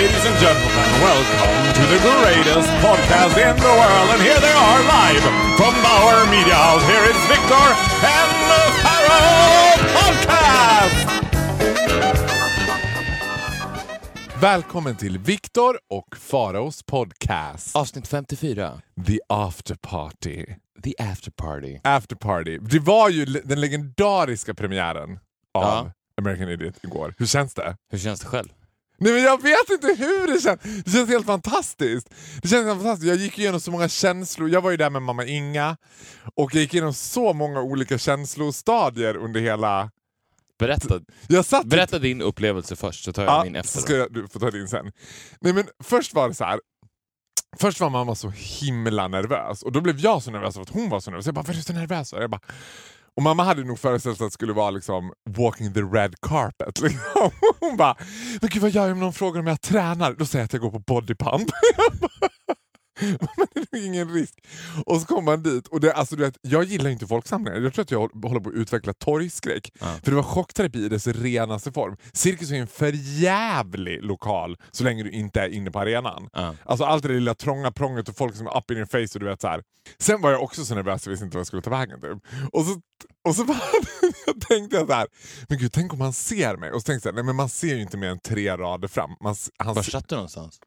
Ladies and gentlemen, welcome to the greatest podcast in the world. And here they are live from Bauer Media House. Here is Victor and the Pharaoh Podcast! Välkommen till Victor och Faraos podcast. Avsnitt 54. The After Party. The After Party. After Party. Det var ju den legendariska premiären av Ja. American Idiot igår. Hur känns det? Hur känns det själv? Nej men jag vet inte hur det känns. Det känns helt fantastiskt. Det känns helt fantastiskt. Jag gick igenom så många känslor. Jag var ju där med mamma Inga och jag gick igenom så många olika känslostadier under hela... Berätta, Jag satt berätta din upplevelse först så tar jag Ja, min efter. ska jag, du får ta din sen. Nej men först var det så här. Först var mamma så himla nervös och då blev jag så nervös för att hon var så nervös. Jag bara, varför är du så nervös? Och, jag bara, och mamma hade nog föreställt sig att det skulle vara liksom walking the red carpet. Liksom. Hon bara, men gud vad gör jag om någon frågar om jag tränar? Då säger jag att jag går på bodypump. Det är ingen risk. Och så kommer man dit och det, alltså, du vet, jag gillar inte folksamlingar. Jag tror att jag håller på att utveckla torgskräck. Ja. För det var chockterapi i dess renaste form. Cirkus är en förjävlig lokal så länge du inte är inne på arenan. Ja. Alltså allt det där lilla trånga prånget och folk som är up in your face och du vet så här. Sen var jag också så nervös jag visste inte vad jag skulle ta vägen. Typ. Och så, och så bara, jag tänkte jag så här, men gud tänk om han ser mig? Och så tänkte jag, nej men man ser ju inte mer än tre rader fram. Man, han, Var satt du någonstans?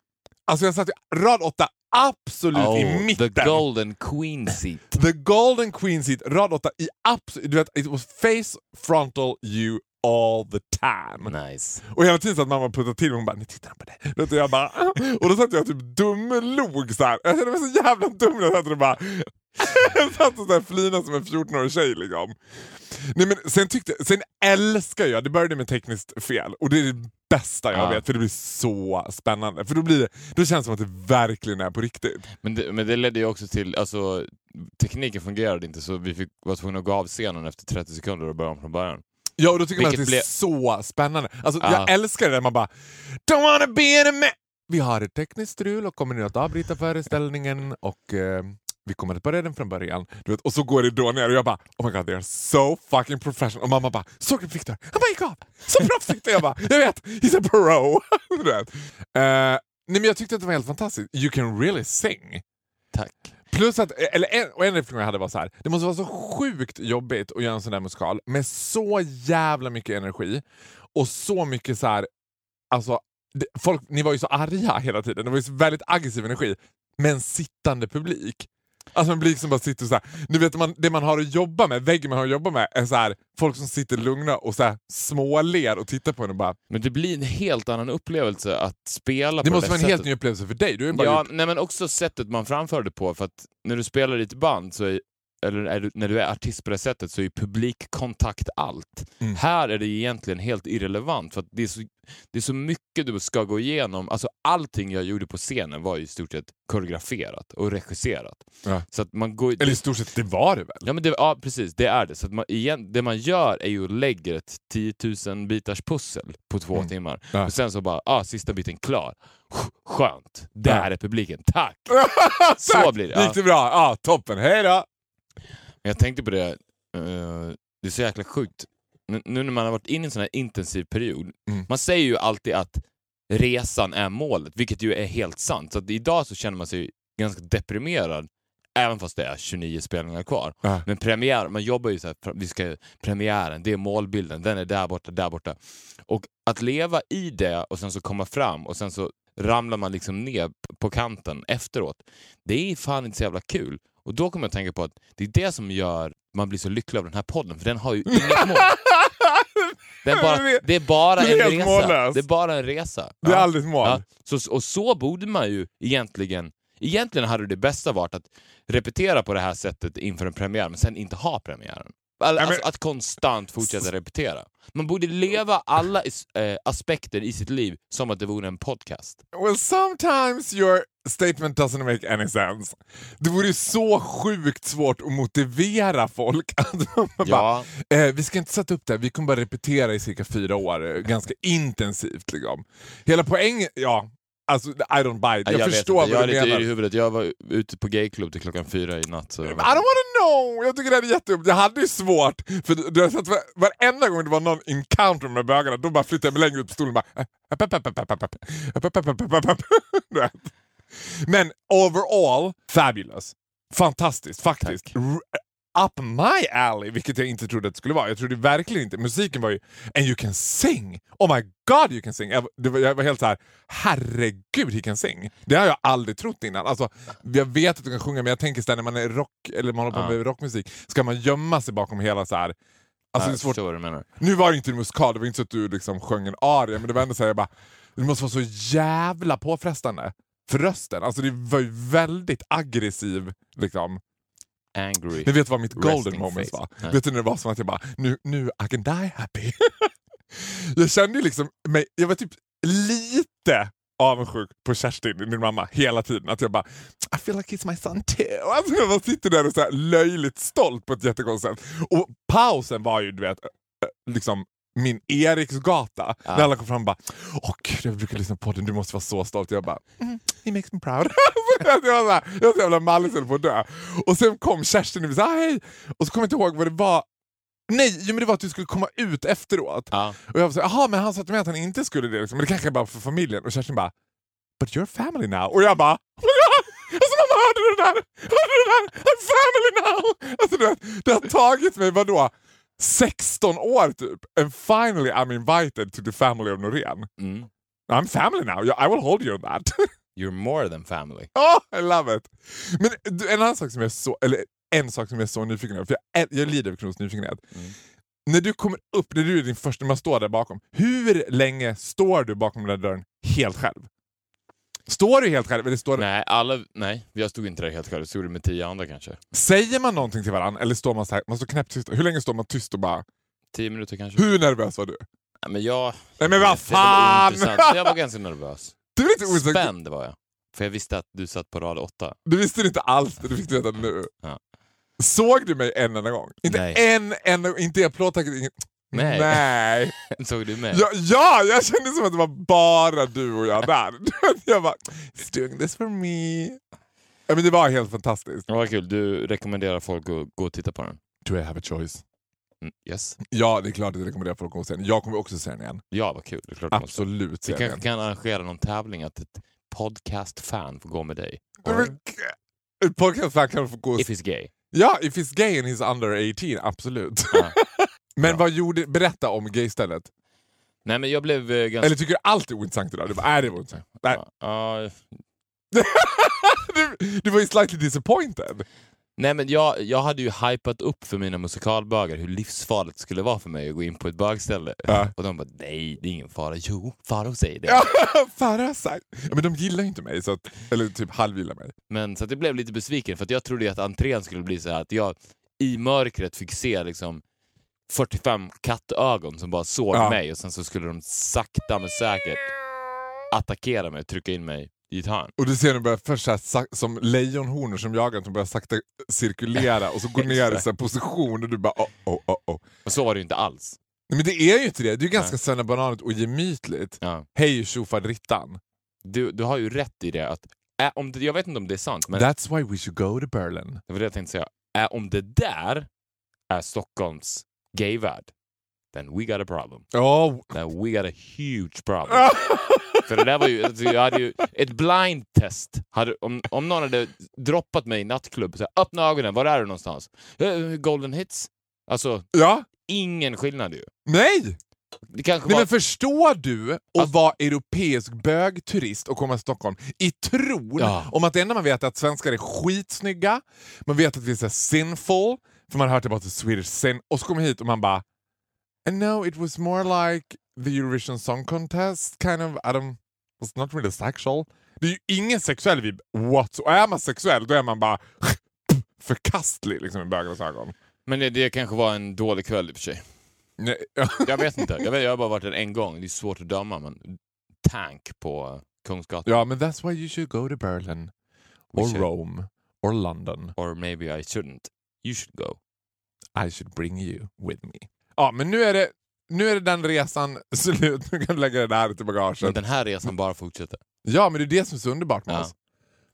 alltså jag satt i rad åtta, absolut i Oh, mitten. the golden queen seat. The golden queen seat, rad 8 i absolut... Du vet, it was face frontal you all the time. Nice. Och hela tiden så att mamma puttade till mig hon bara “nu tittar han på dig”. Vet du, jag bara, och då satt jag typ dumlog så här. Jag kände mig så jävla dum när jag satt och bara... satt och så här flinade som en 14-årig tjej liksom. Nej, men sen, tyckte, sen älskar jag, det började med tekniskt fel och det är det bästa jag Ja. vet för det blir så spännande. För då, blir det, då känns det som att det verkligen är på riktigt. Men det, men det ledde ju också till, alltså tekniken fungerade inte så vi fick, var tvungna att gå av scenen efter 30 sekunder och börja om från början. Ja, och då tycker man att det Vilket är så spännande. Alltså, Ja. Jag älskar det där man bara Don't wanna be in a ma-" Vi har ett tekniskt strul och kommer nu att avbryta föreställningen och eh, vi kommer att börja den från början. Du vet, och så går det då ner och jag bara Oh my god they are so fucking professional. Och mamma bara Såg du Victor? Han bara gick av! Så proffsigt! Jag bara Jag vet! He's a pro! du vet. Eh, nej men jag tyckte att det var helt fantastiskt. You can really sing. Tack. Plus att, eller en, och en reflektion jag hade var så här. det måste vara så sjukt jobbigt att göra en sån där musikal med så jävla mycket energi och så mycket så här, alltså, folk, ni var ju så arga hela tiden, det var ju så väldigt aggressiv energi, med en sittande publik. Alltså en publik som bara sitter så här. Nu vet man, det man har att jobba med, väggen man har att jobba med är så här, folk som sitter lugna och så här, småler och tittar på en och bara... Men det blir en helt annan upplevelse att spela Det på måste det vara en sättet. helt ny upplevelse för dig. Du är bara Ja, gjort, nej, men också sättet man framför det på. För att när du spelar i ett band, så är, eller du, när du är artist på det sättet, så är publikkontakt allt. Mm. Här är det egentligen helt irrelevant, för att det är, så, det är så mycket du ska gå igenom. Alltså allting jag gjorde på scenen var i stort sett koreograferat och regisserat. Ja. Så att man går, eller i stort sett, det var det väl? Ja, men det, ja precis, det är det. Så att man, igen, det man gör är ju att lägga ett 10 000 bitars pussel på två Mm. timmar. Ja. Och sen så bara, ah, sista biten klar. Skönt. Där Ja. är publiken. Tack! Så Tack! blir det, ja. Gick det bra? Ja, toppen. Hej då! Jag tänkte på det, eh, det är så jäkla sjukt. Nu när man har varit inne i en sån här intensiv period, Mm. man säger ju alltid att resan är målet, vilket ju är helt sant. Så idag så känner man sig ganska deprimerad, även fast det är 29 spelningar kvar. Ja. Men premiär, man jobbar ju så här, vi ska, premiären, det är målbilden, den är där borta, där borta. Och att leva i det och sen så komma fram och sen så ramlar man liksom ner på kanten efteråt. Det är fan inte så jävla kul. Och då kommer jag att tänka på att det är det som gör man blir så lycklig av den här podden, för den har ju inget mål. Bara, det är bara Det är en helt resa. mållös. Det är bara en resa. Det är Ja. aldrig ett mål. Ja, så, och så borde man ju egentligen... Egentligen hade det bästa varit att repetera på det här sättet inför en premiär, men sen inte ha premiären. Men- alltså, att konstant fortsätta repetera. Man borde leva alla is, eh, aspekter i sitt liv som att det vore en podcast. Well, sometimes you're statement doesn't make any sense. Det vore ju så sjukt svårt att motivera folk att man bara, Ja, Eh, vi ska inte sätta upp det, vi kommer bara repetera i cirka fyra år, eh, ganska intensivt. Liksom. Hela poängen, ja, alltså I don't buy it. Jag, jag, förstår inte. Jag är vad du lite menar. yr i huvudet. Jag var ute på gayklubb till klockan fyra i natt. Så... I don't wanna know! Jag tycker det här är jättejobbigt. Jag hade ju svårt, för du- du har sett var- varenda gång det var någon encounter med bögarna, då bara flyttade jag mig längre ut på stolen och bara... Men overall, fabulous. Fantastiskt, faktiskt. R- Up my alley, vilket jag inte trodde att det skulle vara. Jag trodde verkligen inte. Musiken var ju... And you can sing! Oh my god you can sing! Jag, var, jag var helt så här, herregud he can sing! Det har jag aldrig trott innan. Alltså, jag vet att du kan sjunga men jag tänker så här, när man är rock, eller man håller på med rockmusik, ska man gömma sig bakom hela så här... Alltså, det är svårt. vad du menar. Nu var det inte en musikal, det var inte så att du liksom sjöng en aria, men det var ändå så här, jag bara, det måste vara så jävla påfrestande för rösten. Alltså det var ju väldigt aggressiv liksom. Angry. Men vet vad mitt golden moment var? Nej. Vet du när det var som att jag bara, nu, nu I can die happy. jag kände liksom mig, jag var typ lite avundsjuk på Kerstin, min mamma, hela tiden. Att jag bara, I feel like he's my son too. Alltså jag bara sitter där och så här löjligt stolt på ett jättekonstigt sätt. Och pausen var ju, du vet, eh, liksom min Eriksgata. Ja. När alla kom fram och bara Åh gud, jag brukar lyssna på den, du måste vara så stolt. Jag bara mm, He makes me proud. jag, var så jävla mallig så på att dö. Och sen kom Kerstin och sa hej. Och så kommer jag inte ihåg vad det var. Nej, jo, men det var att du skulle komma ut efteråt. Ja. Och jag var så jaha men han sa till mig att han inte skulle det. Liksom. Men det kanske är bara för familjen. Och Kerstin bara But you're family now. Och jag bara Alltså mamma hörde du det där? Hörde du det där? I'm family now! Alltså, du vet, det har tagit mig, vadå? 16 år typ. And finally I'm invited to the family of Norén. Mm. I'm family now. I will hold you on that. You're more than family. oh, I love it! Men en annan sak som jag är så, eller en sak som jag är så nyfiken på, för jag, jag lider av Kronos nyfikenhet. Mm. När du kommer upp, när du är din första, man står där bakom, hur länge står du bakom den där dörren helt själv? Står du helt själv? Eller står Nej, alla, nej, jag stod inte där helt själv. Jag stod med tio andra kanske. Säger man någonting till varandra eller står man så här, man står knäpptyst? Hur länge står man tyst och bara, Tio minuter kanske. hur nervös var du? Nej, men jag... Nej men vad fan! Jag var ganska nervös. Du, är osäker. Spänd var jag. För jag visste att du satt på rad åtta. du visste inte alls det, du fick veta det nu. Ja. Såg du mig en enda gång? Inte Nej. en enda gång, inte i applådtacket. Nej. Nej. Såg du med? Ja, ja, jag kände som att det var bara du och jag där. jag bara, he's doing this for me. Ja, men det var helt fantastiskt. Ja, Vad kul. Du rekommenderar folk att gå och titta på den? Do I have a choice? Mm, yes. Ja, det är klart att jag rekommenderar folk att gå och se den. Jag kommer också se den igen. Ja, vad kul. Det är klart. Absolut Vi kanske kan arrangera någon tävling att ett podcast-fan får gå med dig. Or Ett podcastfan kan få gå och if he's gay. Ja, if he's gay and he's under 18, absolut. Men Bra. vad gjorde, berätta om gaystället. Nej, men jag blev eh, ganska... Eller tycker du allt är ointressant idag? Du bara, är det är ointressant? Nej. Ja, du, du var ju slightly disappointed. Nej men jag, jag hade ju hypat upp för mina musikalbögar hur livsfarligt det skulle vara för mig att gå in på ett bögställe. Ja. Och de bara, nej det är ingen fara. Jo, Farao säger det. Ja, fan har sagt. Ja, men de gillar ju inte mig, så att, eller typ halvgillar mig. Men så att jag blev lite besviken för jag trodde att entrén skulle bli så här att jag i mörkret fick se liksom 45 kattögon som bara såg Ja. mig och sen så skulle de sakta men säkert attackera mig och trycka in mig i ett hörn. Och du ser de börjar först här, som lejonhonor som jagar, de börjar sakta cirkulera och så går ner i så position och du bara oh, oh, oh, oh. Och så var det ju inte alls. Nej, men det är ju inte det, det är ju ganska Nej. svennebananigt och gemytligt. Ja. Hej tjofaderittan. Du, du har ju rätt i det att, äh, om det, jag vet inte om det är sant, men That's why we should go to Berlin. det var det jag tänkte säga. Äh, om det där är Stockholms gayvärld, then we got a problem. Oh. Then we got a huge problem. För det där var ju, alltså, jag hade ju ett blind test. Hade, om, om någon hade droppat mig i nattklubb, så här, öppna ögonen, var är du någonstans? "Eh, Golden hits. Alltså, Ja, ingen skillnad ju. nej! Det kanske Nej var... men förstår du att Alltså- vara europeisk bögturist och komma till Stockholm i tron Ja. om att det enda man vet är att svenskar är skitsnygga, man vet att vi är sinful, för man har hört about the Swedish sin, och så kommer hit och man bara And no, it was more like the Eurovision Song Contest, kind of, I don't, was not really sexual. Det är ju ingen sexuell vibb what Och är man sexuell då är man bara förkastlig liksom, i bögarnas ögon. Men det, det kanske var en dålig kväll i och för sig. Nej, Jag vet inte. Jag, vet, jag har bara varit där en gång. Det är svårt att döma, men tank på Kungsgatan. Ja, men that's why you should go to Berlin. We Or should. Rome. Or London. Or maybe I shouldn't. You should go. I should bring you with me. Ja, men nu är det, nu är det den resan slut. Nu kan du lägga det där till bagaget. Men den här resan bara fortsätter. Ja, men det är det som är så underbart med Ja. oss.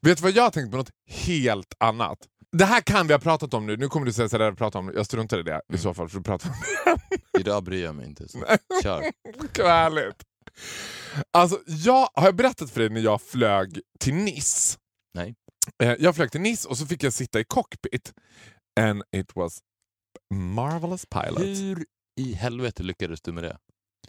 Vet du vad jag har tänkt på? Något helt annat. Det här kan vi ha pratat om nu. Nu kommer du säga sådär, prata om Jag struntar i det i så fall, för du pratar om det. Idag bryr jag mig inte. Så. Kör. Vad härligt. Alltså, jag, har jag berättat för dig när jag flög till Nice? Nej. Eh, Jag flög till Nice och så fick jag sitta i cockpit. And it was marvelous pilot. Hur i helvete lyckades du med det?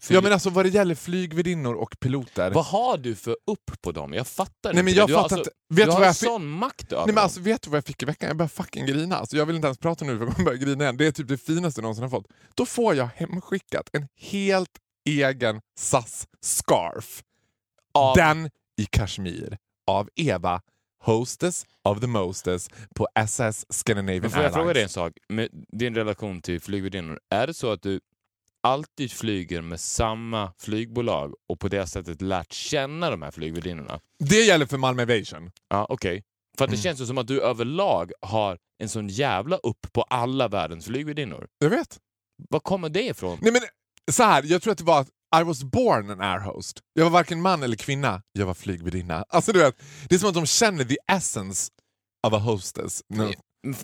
För Ja du- men alltså vad det gäller flygvärdinnor och piloter. Vad har du för upp på dem? Jag fattar Nej men jag det. du fattar alltså, inte. Vet du du har jag sån makt över Nej, men alltså, vet du vad jag fick i veckan? Jag börjar fucking grina. Alltså, jag vill inte ens prata nu för jag kommer börja grina igen. Det är typ det finaste jag någonsin har fått. Då får jag hemskickat en helt egen SAS-scarf. Av- Den i kashmir av Eva, hostess of the mostess på SS Scandinavian Men får jag Airlines. fråga dig en sak? Med din relation till flygvärdinnor, är det så att du alltid flyger med samma flygbolag och på det sättet lärt känna de här flygvärdinnorna? Det gäller för Malmö Aviation. Ja, okej. För att det Mm. känns ju som att du överlag har en sån jävla upp på alla världens flygvärdinnor. Jag vet. Var kommer det ifrån? Nej men så här, jag tror att det var att I was born an air host. Jag var varken man eller kvinna, jag var flygvärdinna. Alltså du vet, det är som att de känner the essence of a hostess. No.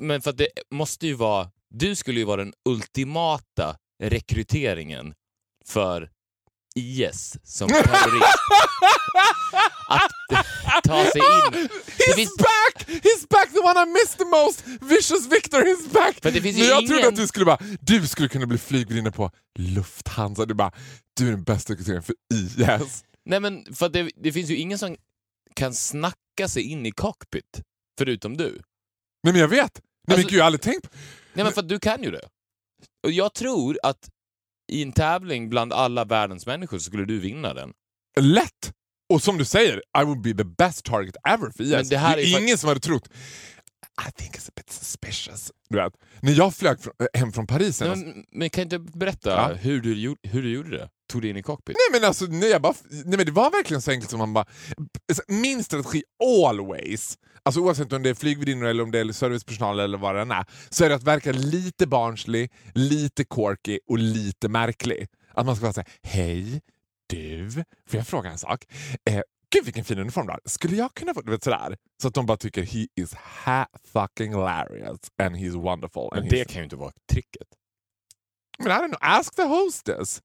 Men för det måste ju vara... Du skulle ju vara den ultimata rekryteringen för IS som terrorist. Att ta sig in... He's finns- back! He's back! The one I missed the most! Vicious Victor, he's back! Ju Men jag ingen- trodde att du skulle bara, du skulle kunna bli flygvärdinna på Lufthansa. Du bara, du är den bästa rekryteringen för IS. Nej men för det, det finns ju ingen som kan snacka sig in i cockpit, förutom du. Nej men jag vet! Nej men Alltså- gud, jag har aldrig tänkt. Nej men för du kan ju det. Och jag tror att i en tävling bland alla världens människor så skulle du vinna den. Lätt! Och som du säger, I would be the best target ever för IS. Men det här det är är ingen som hade trott... I think it's a bit suspicious. Du vet, när jag flög från, äh, hem från Paris senast, men, men kan inte berätta Ja. hur, du, hur du gjorde det? Tog dig in i cockpit? Nej men alltså, nej, jag bara, nej, men det var verkligen så enkelt som man bara... Min strategi always, alltså oavsett om det är flygvärdinnor eller om det är servicepersonal eller vad det än är, så är det att verka lite barnslig, lite quirky och lite märklig. Att man ska vara säga hej, du, får jag fråga en sak? Eh, Gud vilken fin uniform du har. Skulle jag kunna få... Du vet sådär. Så att de bara tycker he is ha fucking hilarious and he's wonderful. Men and det he's- kan ju inte vara tricket. men I don't know, ask the hostess.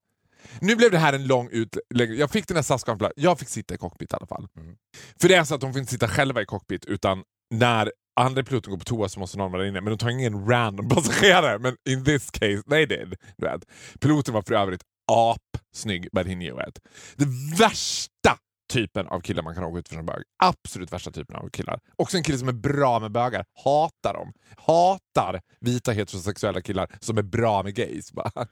Nu blev det här en lång utläggning. Jag fick den här sas Jag fick sitta i cockpit i alla fall. Mm. För det är så att de får inte sitta själva i cockpit utan när andra piloten går på toa så måste någon vara där inne. Men de tar ingen random passagerare. Men in this case, they did. Du vet. Piloten var för övrigt apsnygg, but he knew it. Det värsta typen av killar man kan råka ut för som bög. Absolut värsta typen av killar. Också en kille som är bra med bögar. Hatar dem. Hatar vita heterosexuella killar som är bra med gays. Bara,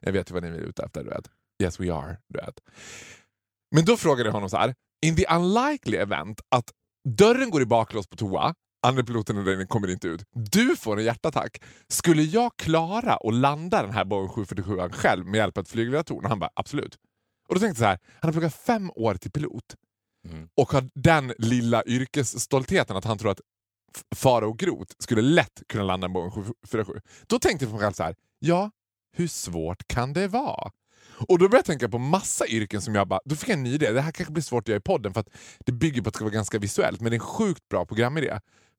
jag vet ju vad ni är ute efter. Du vet. Yes we are. Du vet. Men då frågade jag honom så här. In the unlikely event att dörren går i baklås på toa, andra piloten och den kommer inte ut. Du får en hjärtattack. Skulle jag klara att landa den här Boeing 747 själv med hjälp av ett flygledartorn? Han bara absolut. Och då tänkte jag så här, han har pluggat fem år till pilot Mm. och har den lilla yrkesstoltheten att han tror att Farao Groth skulle lätt kunna landa en Boeing 747. Då tänkte jag för mig själv så här, ja, hur svårt kan det vara? Och då började jag tänka på massa yrken som jag bara, då fick jag en ny idé. Det här kanske blir svårt att göra i podden för att det bygger på att det ska vara ganska visuellt, men det är en sjukt bra programidé.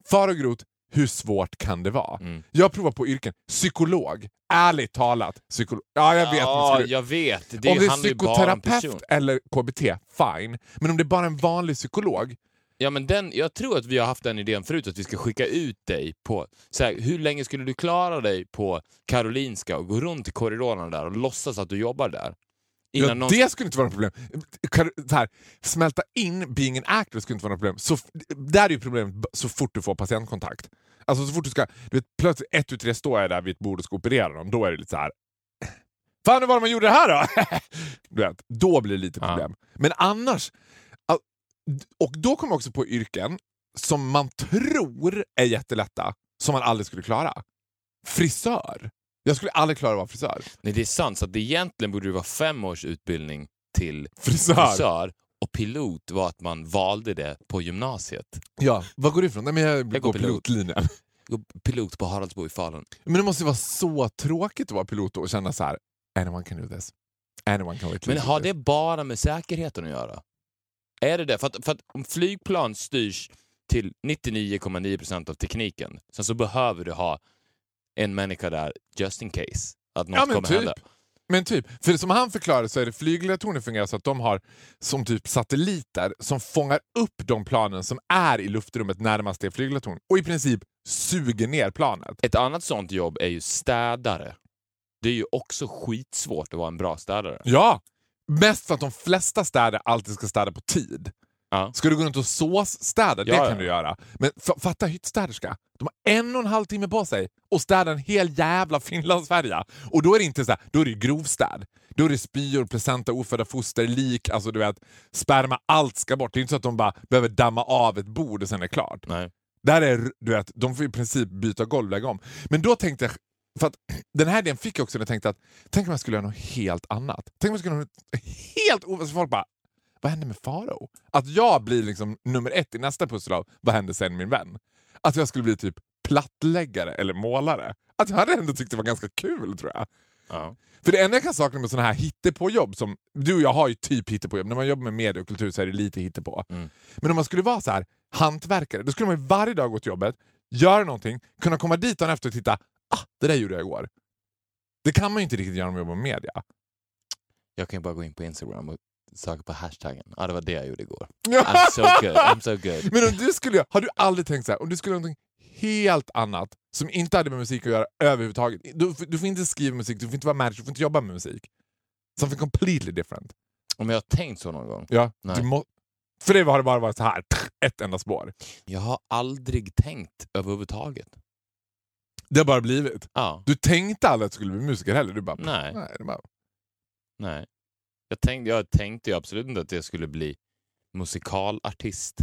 Farao Groth, hur svårt kan det vara? Mm. Jag provar på yrken. Psykolog. Ärligt talat. Psykolog. Ja, jag vet. Ja, jag vet. Det om det är psykoterapeut eller KBT, fine. Men om det är bara en vanlig psykolog, Ja, men den, jag tror att vi har haft den idén förut, att vi ska skicka ut dig på... Så här, hur länge skulle du klara dig på Karolinska och gå runt i korridorerna där och låtsas att du jobbar där? Ja, någon... det skulle inte vara något problem. Så här, smälta in being an actor skulle inte vara något problem. Så, där är ju problemet så fort du får patientkontakt. Alltså så fort du ska, du vet, plötsligt ett, tu, tre står jag där vid ett bord och ska operera dem, då är det lite så här. Fan, hur var det man gjorde det här då? du vet, då blir det lite Ja. problem. Men annars, och då kommer jag också på yrken som man tror är jättelätta, som man aldrig skulle klara. Frisör. Jag skulle aldrig klara att vara frisör. Nej, det är sant. Så att det egentligen borde det vara fem års utbildning till Frisör. frisör och pilot var att man valde det på gymnasiet. Ja, vad går du ifrån? Nej, men jag, Jag går går pilot. pilotlinjen. Pilot på Haraldsbo i Falun. Men det måste vara så tråkigt att vara pilot och känna så här: anyone can do this. Anyone can Men har det bara med säkerheten att göra? Är det det? För att, för att om flygplan styrs till 99,9% av tekniken, sen så behöver du ha en människa där just in case att något Ja, men kommer typ. hända. Men typ, för som han förklarade så är det flygledartornen fungerar så att de har som typ satelliter som fångar upp de planen som är i luftrummet närmast det flygledartorn och i princip suger ner planet. Ett annat sånt jobb är ju städare. Det är ju också skitsvårt att vara en bra städare. Ja! Mest för att de flesta städer alltid ska städa på tid. Ja. Ska du gå runt och såsstäda, det Ja, kan ja. du göra. Men fatta hyttstäderska. De har en och en halv timme på sig och städa en hel jävla Finlandsfärja. Och då är det inte så här, då är det grovstäd. Då är det spyor, placenta, ofödda foster, lik, alltså du vet, sperma, allt ska bort. Det är inte så att de bara behöver damma av ett bord och sen är det klart. Nej. Där är, du vet, de får i princip byta golv, lägga om. Men då tänkte jag, för att den här idén fick jag också när jag tänkte att tänk om jag skulle göra något helt annat. Tänk om jag skulle göra något helt. Så folk bara, vad händer med Farao? Att jag blir liksom nummer ett i nästa pussel av vad händer sen min vän? Att jag skulle bli typ plattläggare eller målare. Att jag hade ändå tyckt det var ganska kul tror jag. Ja. För det enda jag kan sakna med sådana här hittepåjobb, som du och jag har ju typ hittepåjobb, när man jobbar med media och kultur så är det lite hittepå. Mm. Men om man skulle vara så här hantverkare, då skulle man varje dag gå till jobbet, göra någonting, kunna komma dit dagen efter och titta, ah, det där gjorde jag igår. Det kan man ju inte riktigt göra om man jobbar med media. Jag kan ju bara gå in på Instagram och söka på hashtaggen. Ja, det var det jag gjorde igår. I'm so good, I'm so good. Men om du skulle, har du aldrig tänkt så här, om du skulle göra någonting helt annat som inte hade med musik att göra överhuvudtaget. Du, du får inte skriva musik, du får inte vara manager, du får inte jobba med musik. Something completely different. Om jag har tänkt så någon gång? Ja, må, för det har det bara varit så här, ett enda spår. Jag har aldrig tänkt överhuvudtaget. Det har bara blivit. Ja, Du tänkte aldrig att du skulle bli musiker heller. Du bara, Nej. nej bara, nej. Jag tänkte, jag tänkte ju absolut inte att jag skulle bli musikalartist.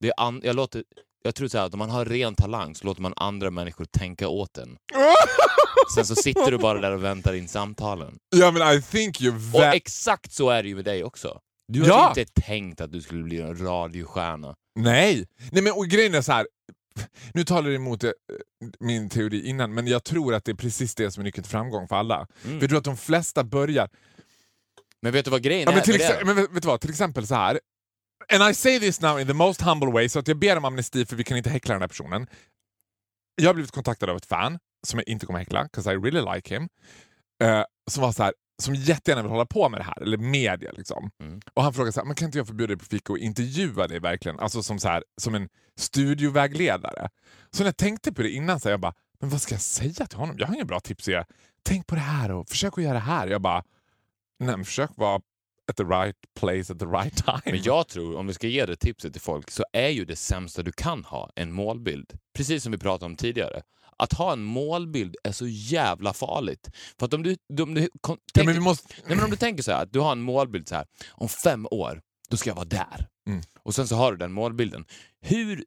Det är an, jag, låter, jag tror så här att om man har ren talang så låter man andra människor tänka åt en. Sen så sitter du bara där och väntar in samtalen. ja men I think you're Och exakt så är det ju med dig också. Du har Ja. inte tänkt att du skulle bli en radiostjärna. Nej! Nej men och grejen är så här. Nu talar du emot eh, min teori innan, men jag tror att det är precis det som är nyckeln till framgång för alla. Mm. För jag tror att de flesta börjar... Men vet du vad grejen Ja, men är till, det? men vet, vet du vad, till exempel så här. And I say this now in the most humble way, så att jag ber om amnesti för vi kan inte häckla den här personen. Jag har blivit kontaktad av ett fan som jag inte kommer häckla, because I really like him. eh, som var så här, som jättegärna vill hålla på med det här, eller media liksom. Mm. Och han frågade så här, men kan inte jag få bjuda dig på fika och intervjua dig verkligen? Alltså som, så här, som en studiovägledare. Så när jag tänkte på det innan så här, jag bara, men vad ska jag säga till honom? Jag har inga bra tips att ge. Tänk på det här och försök att göra det här. Jag bara, nej men försök vara at the right place at the right time. Men jag tror, om vi ska ge det tipset till folk, så är ju det sämsta du kan ha en målbild. Precis som vi pratade om tidigare. Att ha en målbild är så jävla farligt. För att om du, om du kon- ja, tänker, måste... nej, men om du tänker så här, att du har en målbild så här, om fem år, då ska jag vara där. Mm. Och sen så har du den målbilden. Hur,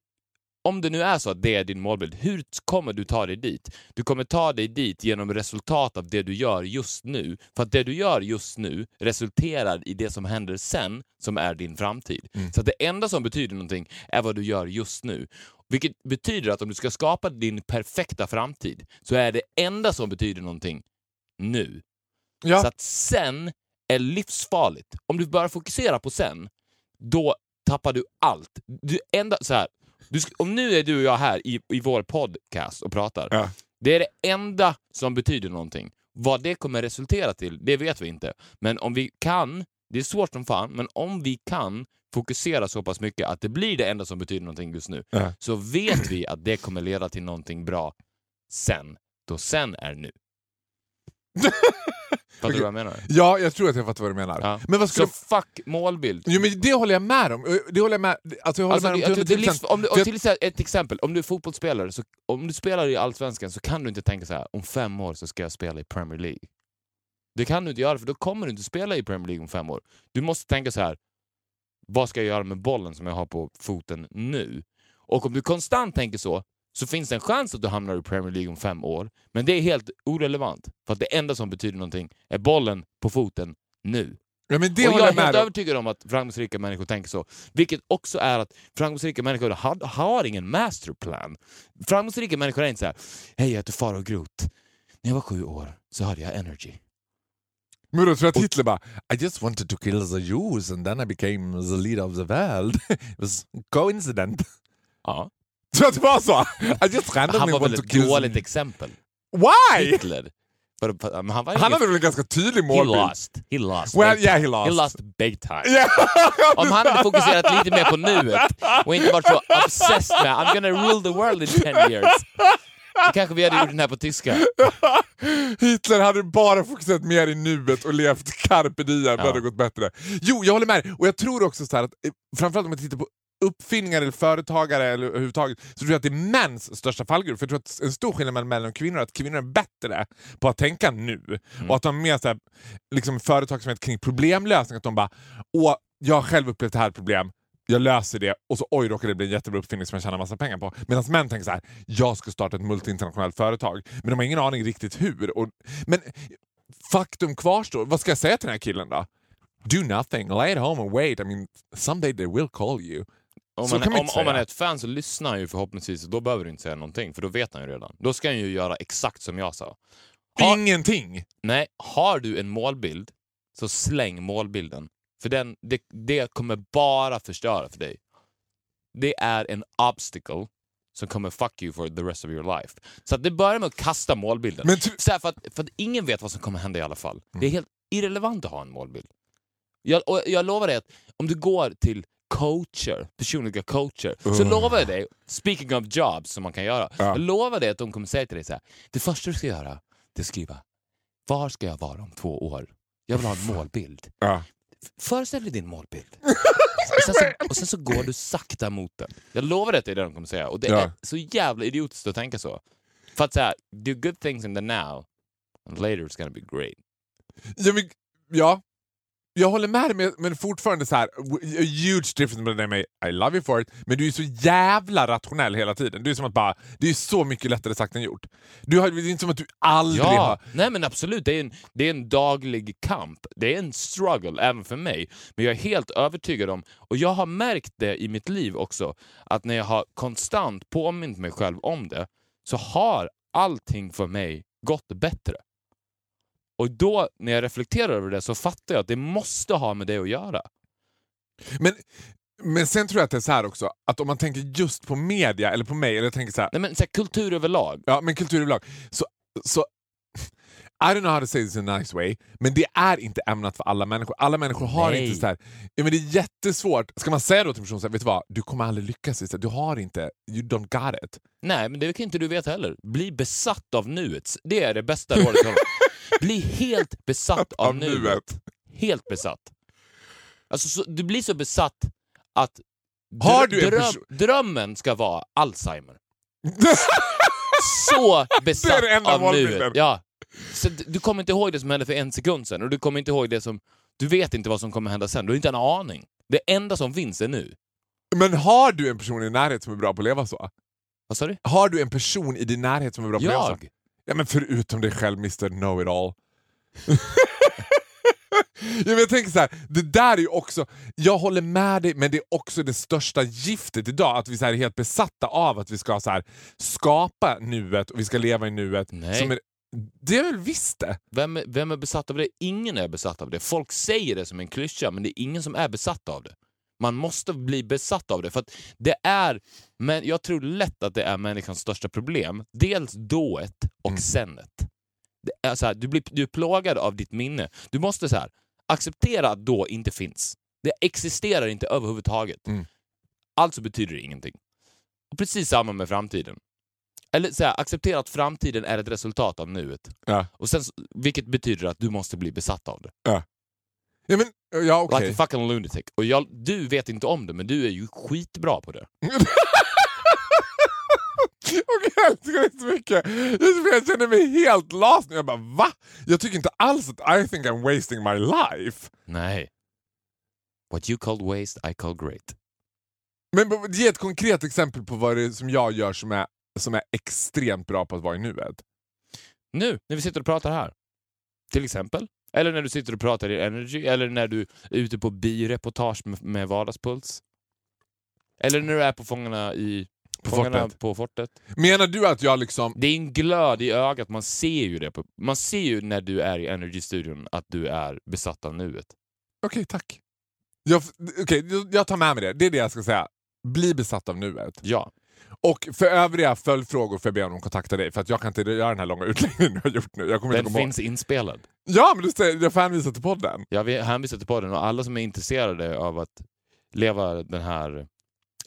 om det nu är så att det är din målbild, hur kommer du ta dig dit? Du kommer ta dig dit genom resultat av det du gör just nu. För att det du gör just nu resulterar i det som händer sen, som är din framtid. Mm. Så att det enda som betyder någonting är vad du gör just nu. Vilket betyder att om du ska skapa din perfekta framtid, så är det enda som betyder någonting nu. Ja. Så att sen är livsfarligt. Om du börjar fokusera på sen, då tappar du allt. Du enda, så här, du, om nu är du och jag här i, i vår podcast och pratar. Ja. Det är det enda som betyder någonting. Vad det kommer resultera till, det vet vi inte. Men om vi kan, det är svårt som fan, men om vi kan fokusera så pass mycket att det blir det enda som betyder någonting just nu, Ja. så vet vi att det kommer leda till någonting bra sen. Då sen är nu. Fattar du vad jag menar? ja, jag tror att jag fattar vad du menar. Ja. Men vad skulle... Så fuck målbild. Jo, men det håller jag med om. Det håller jag med, alltså jag håller Alltså, med om till det, det, är 110%. livs, om du, jag- till exempel- ett exempel, om du är fotbollsspelare, så, om du spelar i Allsvenskan så kan du inte tänka så här: om fem år så ska jag spela i Premier League. Det kan du inte göra, för då kommer du inte spela i Premier League om fem år. Du måste tänka så här: vad ska jag göra med bollen som jag har på foten nu? Och om du konstant tänker så, så finns det en chans att du hamnar i Premier League om fem år. Men det är helt orelevant, för att det enda som betyder någonting är bollen på foten nu. Ja, men det och jag är helt med övertygad om att framgångsrika människor tänker så. Vilket också är att framgångsrika människor har, har ingen masterplan. Framgångsrika människor är inte så här, hej jag heter Farao Groth. När jag var sju år så hade jag energy. Men då tror jag att Hitler bara I just wanted to kill the Jews and then I became the leader of the world. It was coincident. Ja. Jag att det var så? I just Han var väl ett dåligt exempel. Why? Hitler. För, för, men han var Han hade väl en ganska tydlig He målbild? lost. He lost. Well, yeah, he lost. He lost big time. Yeah. Om han hade fokuserat lite mer på nuet och inte varit så obsessed med I'm gonna rule the world in 10 years. Då kanske vi hade gjort den här på tyska. Hitler hade bara fokuserat mer i nuet och levt carpe diem, det hade gått bättre. Jo, jag håller med. Och jag tror också så att, eh, framförallt om man tittar på uppfinningar eller företagare eller överhuvudtaget, så tror jag att det är mäns största fallgrupp. För jag tror att en stor skillnad mellan män och kvinnor är att kvinnor är bättre på att tänka nu. Och att de har mer så här, liksom företagsamhet kring problemlösning. Att de bara, åh, jag har själv upplevt det här problem, jag löser det och så oj råkar det bli en jättebra uppfinning som jag tjänar massa pengar på. Medan män tänker så här, jag ska starta ett multinationellt företag. Men de har ingen aning riktigt hur. Och, men faktum kvarstår, vad ska jag säga till den här killen då? Do nothing, lay at home and wait. I mean, someday they will call you. Om man, om, om man är ett fan så lyssnar han ju förhoppningsvis och då behöver du inte säga någonting för då vet han ju redan. Då ska han ju göra exakt som jag sa. Har- Ingenting! Nej, har du en målbild så släng målbilden. För den, det, det kommer bara förstöra för dig. Det är en obstacle som kommer fuck you for the rest of your life. Så det börjar med att kasta målbilden. Men Så här, för, att, för att ingen vet vad som kommer hända i alla fall. Det är helt irrelevant att ha en målbild. Jag, jag lovar dig att om du går till coacher, personliga coacher, så lovar jag dig, speaking of jobs som man kan göra, Ja. jag lovar dig att de kommer säga till dig så här, det första du ska göra, det är att skriva, var ska jag vara om två år? Jag vill ha en målbild. Ja. Föreställ dig din målbild. och, sen så, och sen så går du sakta mot den. Jag lovar dig att det är det de kommer säga. Och det är så jävla idiotiskt att tänka så. För att säga, do good things in the now, and later it's gonna be great. Ja, men, ja. Jag håller med dig, men- fortfarande så här, a huge difference mellan mig. I love you for it. Men du är så jävla rationell hela tiden. Du är som att bara, det är så mycket lättare sagt än gjort. Du har, det är inte som att du aldrig Ja, har... nej men absolut. Det är, en, det är en daglig kamp. Det är en struggle även för mig. Men jag är helt övertygad om, och jag har märkt det i mitt liv också, att när jag har konstant påmint mig själv om det, så har allting för mig gått bättre. Och då, när jag reflekterar över det, så fattar jag att det måste ha med det att göra. Men, men sen tror jag att det är så här också, att om man tänker just på media, eller på mig, eller jag tänker så här, Nej, men så här, kultur överlag. ja men kultur överlag, så, så I don't know how to say this in a nice way, men det är inte ämnat för alla människor. Alla människor har Nej. inte så här, ja, men det är jättesvårt. Ska man säga då till en person så här, vet du vad, du kommer aldrig lyckas, du har inte, you don't got it. Nej, men det kan inte du veta heller. Bli besatt av nuet. Det är det bästa rådet. Bli helt besatt av, Av nuet. nuet. Helt besatt. Alltså, så, du blir så besatt att Har du dröm, drömmen ska vara Alzheimer. Så besatt av nuet. Ja. Så du kommer inte ihåg det som hände för en sekund sedan och du kommer inte ihåg det som... Du vet inte vad som kommer hända sen. Du har inte en aning. Det enda som finns är nu. Men har du en person i din närhet som är bra på att leva så? Vad sa du? Har du en person i din närhet som är bra på att leva så? Jag? Ja men förutom dig själv Mr Know-It-All. ja, jag tänker så här, det där är ju också, jag håller med dig men det är också det största giftet idag, att vi så är helt besatta av att vi ska så här, skapa nuet och vi ska leva i nuet. Nej. Är, det är väl visst det? Vem, är- vem är besatt av det? Ingen är besatt av det. Folk säger det som en klyscha, men det är ingen som är besatt av det. Man måste bli besatt av det, för att det är, men jag tror lätt att det är människans största problem. Dels dået och Mm. senet. Det är så här, du, blir, du är plågad av ditt minne. Du måste så här, acceptera att då inte finns. Det existerar inte överhuvudtaget. Mm. Alltså betyder det ingenting. Och precis samma med framtiden. Eller så här, acceptera att framtiden är ett resultat av nuet. Ja, Och sen, vilket betyder att du måste bli besatt av det. ja men ja okej. Like a fucking lunatic. Och jag, du vet inte om det, men du är ju skitbra på det. Och jag älskar det så mycket. Jag känner mig helt lost nu. Jag bara va? Jag tycker inte alls att I think I'm wasting my life. Nej. What you called waste, I call great. Men ge ett konkret exempel på vad det är som jag gör som är, som är extremt bra på att vara i nuet. Nu, när vi sitter och pratar här. Till exempel, Eller när du sitter och pratar i Energy, eller när du är ute på bireportage med, med Vardagspuls. Eller när du är på Fångarna, i, På fortet. på fortet. Menar du att jag liksom... Det är en glöd i ögat, man ser ju det. På, man ser ju när du är i Energy-studion att du är besatt av nuet. Okej, tack. Jag, jag- jag tar med mig det. Det är det jag ska säga. Bli besatt av nuet. Ja. Och för övriga följdfrågor får jag be om att kontakta dig för att jag kan inte göra den här långa utläggningen du har gjort nu. Jag kommer Den inte komma ihåg. finns inspelad. Ja, men du säger, jag får hänvisa till podden. Jag vill hänvisa till podden och alla som är intresserade av att leva den här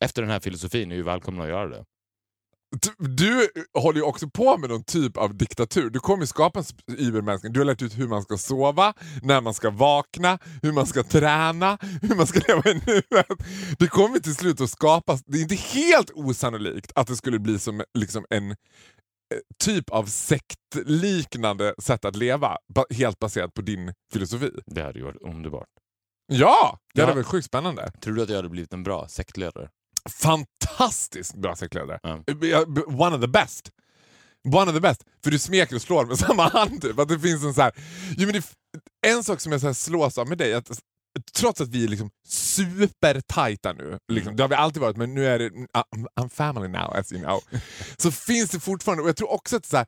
efter den här filosofin är ju välkomna att göra det. Du- håller ju också på med någon typ av diktatur. Du kommer skapa en übermänsklig. Du har lärt ut hur man ska sova, när man ska vakna, hur man ska träna, hur man ska leva i nuet. Det kommer till slut att skapas. Det är inte helt osannolikt att det skulle bli som liksom en eh, typ av sektliknande sätt att leva, helt baserat på din filosofi. Det hade ju varit underbart. Ja! Det Ja. hade varit sjukt spännande. Tror du att jag hade blivit en bra sektledare? Fantastiskt bra. Ja, b- One of the best. One of the best. För du smeker och slår med samma hand. Typ. Att det finns en så här, jo, men det, en sak som jag så här slås av med dig, att trots att vi är liksom supertajta nu, liksom, det har vi alltid varit, men nu är det I'm family now as you know. så finns det fortfarande, och jag tror också att så här,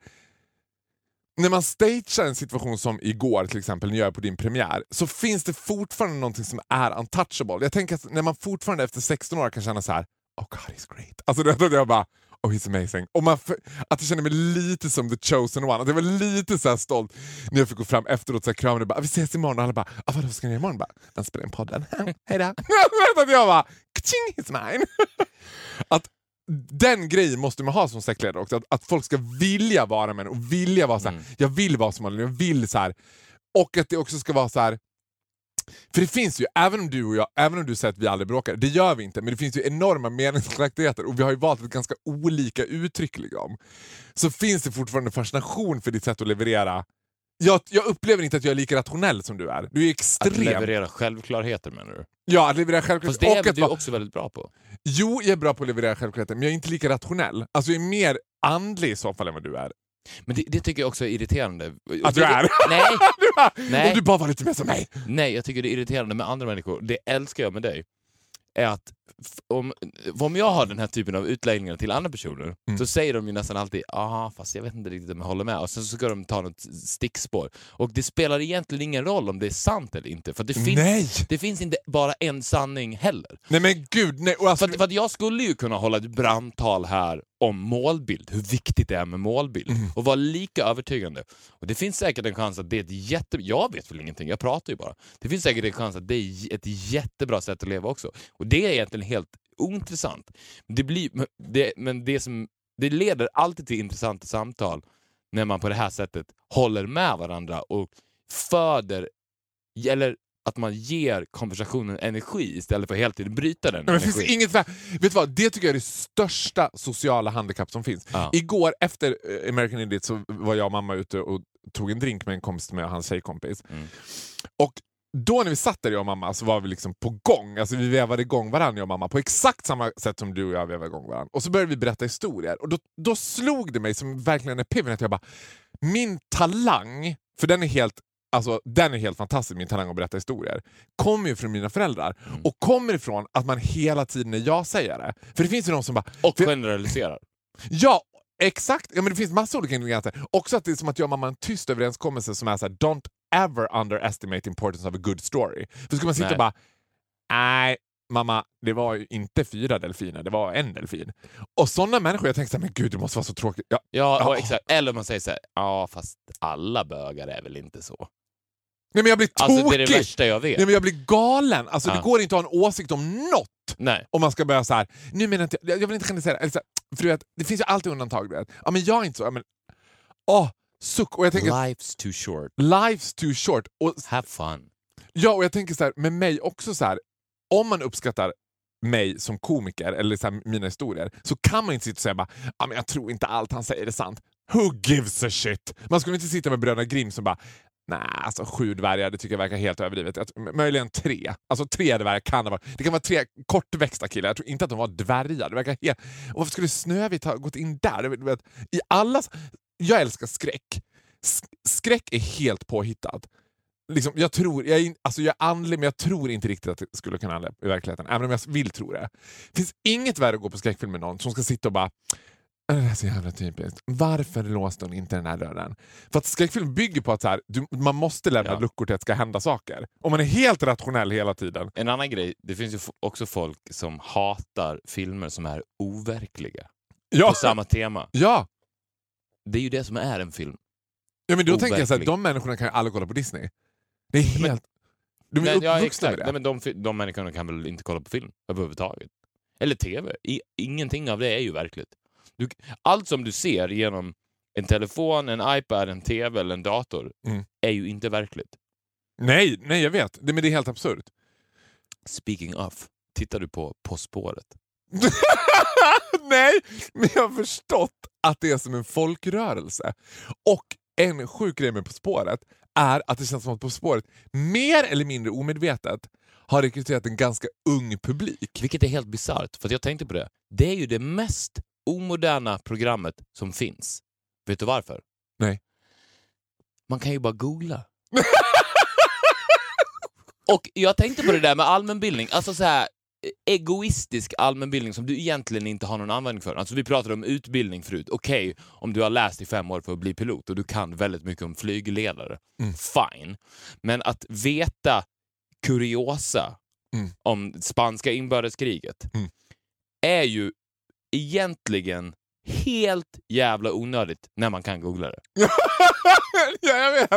när man stagear en situation som igår till exempel, när jag är på din premiär, så finns det fortfarande någonting som är untouchable. Jag tänker att när man fortfarande efter 16 år kan känna så här: oh god he's great. Alltså det jag bara, oh he's amazing. Och man, att jag känner mig lite som the chosen one. Att jag var lite så här stolt när jag fick gå fram efteråt och krama dig. och bara, vi ses imorgon. Och alla bara, ah, vadå vad ska ni göra imorgon? Bara, "Jag spelar in podden. Hejdå. att jag bara, kaching he's mine. att den grejen måste man ha som sektledare också. Att, att folk ska vilja vara med en och vilja vara så här, jag vill vara som Malin, jag vill så här. Och att det också ska vara så här. För det finns ju, även om du och jag, även om du säger att vi aldrig bråkar, det gör vi inte, men det finns ju enorma meningsskiljaktigheter och vi har ju valt ett ganska olika uttryck. Liksom. Så finns det fortfarande fascination för ditt sätt att leverera. Jag, jag upplever inte att jag är lika rationell som du är. Du är Att extrem. leverera självklarheter menar du? Ja, att leverera självklart. Fast det är att du vara- också väldigt bra på? Jo, jag är bra på att leverera självklarheter, men jag är inte lika rationell. Alltså jag är mer andlig i så fall än vad du är. Men det, det tycker jag också är irriterande. Att du är? Nej, Du är- Nej. Om du bara var lite mer som mig. nej, jag tycker det är irriterande med andra människor. Det älskar jag med dig. Är att om, om jag har den här typen av utläggningar till andra personer Mm. så säger de ju nästan alltid ja fast jag vet inte riktigt om jag håller med och sen så ska de ta något stickspår. Och det spelar egentligen ingen roll om det är sant eller inte för det finns, Nej! det finns inte bara en sanning heller. Nej men gud, nej. Och alltså, För att, för att jag skulle ju kunna hålla ett brandtal här om målbild, hur viktigt det är med målbild Mm. och vara lika övertygande. Och Det finns säkert en chans att det är ett jätte... Jag vet väl ingenting, jag pratar ju bara. Det finns säkert en chans att det är ett jättebra sätt att leva också. Och det är egentligen helt ointressant. Det blir, men det, men det, som, det leder alltid till intressanta samtal när man på det här sättet håller med varandra och föder, eller att man ger konversationen energi istället för att hela tiden bryta den men det finns inget Vet du vad? Det tycker jag är det största sociala handikapp som finns. Ja. Igår efter eh, American Idiot så var jag och mamma ute och tog en drink med en kompis med hans tjejkompis. Mm. Och då när vi satt där jag och mamma så var vi liksom på gång. Alltså vi vevade igång varandra jag och mamma på exakt samma sätt som du och jag vevade igång varandra. Och så började vi berätta historier. Och då, då slog det mig som verkligen en epiphany att jag bara, min talang, för den är helt Alltså, den är helt fantastisk, min talang att berätta historier. Kommer ju från mina föräldrar. Och kommer ifrån att man hela tiden är ja-sägare. För det finns ju de som bara... Och för- generaliserar. Ja, exakt! Ja, men det finns massa olika ingredienser. Också att det är som att jag och mamma har en tyst överenskommelse som är så här: don't ever underestimate importance of a good story. För ska man sitta Nej. och bara, nej mamma, det var ju inte fyra delfiner, det var en delfin. Och sådana människor, jag tänker så här, men gud det måste vara så tråkigt. Ja, Ja, och exakt. Eller man säger så här, ja fast alla bögar är väl inte så. nej men jag blir tokig! Alltså det är det värsta jag vet. nej, men jag blir galen! Alltså Ja. det går inte att ha en åsikt om något Nej. om man ska börja så här. nu menar inte, jag jag vill inte generalisera, eller så här, för du vet, det finns ju alltid undantag. Du vet. Ja men jag är inte så, ja, men, åh, suck! Och jag tänker, Life's too short. life's too short. Och Have fun. Ja, och jag tänker så här, med mig också så här, om man uppskattar mig som komiker eller så här, mina historier så kan man inte sitta och säga bara, ah, men jag tror inte allt han säger är sant. Who gives a shit? Man skulle inte sitta med bröderna Grimm som bara Nej, alltså sju dvärgar det tycker jag verkar helt överdrivet. Möjligen tre. Alltså tre dvärgar kan det vara. Det kan vara tre kortväxta killar. Jag tror inte att de var dvärgar. Det verkar helt... Och varför skulle Snövit ha gått in där? I allas... Jag älskar skräck. Skräck är helt påhittat. liksom, jag tror, jag är, alltså jag är andlig men jag tror inte riktigt att det skulle kunna hända i verkligheten. Även om jag vill tro det. Det finns inget värre att gå på skräckfilm med någon som ska sitta och bara "Äh, det här är så jävla typiskt. Varför låste hon inte den här dörren? För att skräckfilm bygger på att så här, du, man måste lämna Ja. luckor till att det ska hända saker. Om man är helt rationell hela tiden. En annan grej, det finns ju också folk som hatar filmer som är overkliga. Ja, På samma tema. ja. Det är ju det som är en film. ja men då tänker jag så här, Overklig. de människorna kan ju aldrig kolla på Disney. Det är helt... De är Nej, ja, uppvuxna exakt. med det. Nej, men de, de människorna kan väl inte kolla på film överhuvudtaget? Eller TV. I, ingenting av det är ju verkligt. Du, allt som du ser genom en telefon, en iPad, en TV eller en dator Mm. är ju inte verkligt. Nej, nej jag vet. Det, men det är helt absurt. Speaking of, tittar du på På spåret? Nej, men jag har förstått att det är som en folkrörelse. Och en sjuk grej med På spåret är att det känns som att På spåret mer eller mindre omedvetet har rekryterat en ganska ung publik. Vilket är helt bisarrt, för att jag tänkte på det. Det är ju det mest omoderna programmet som finns. Vet du varför? Nej. Man kan ju bara googla. Och jag tänkte på det där med allmänbildning, alltså så här egoistisk allmänbildning som du egentligen inte har någon användning för. Alltså vi pratade om utbildning förut. Okej, om du har läst i fem år för att bli pilot och du kan väldigt mycket om flygledare, Mm. fine. Men att veta kuriosa Mm. om spanska inbördeskriget Mm. är ju egentligen helt jävla onödigt när man kan googla det. ja, jag vet.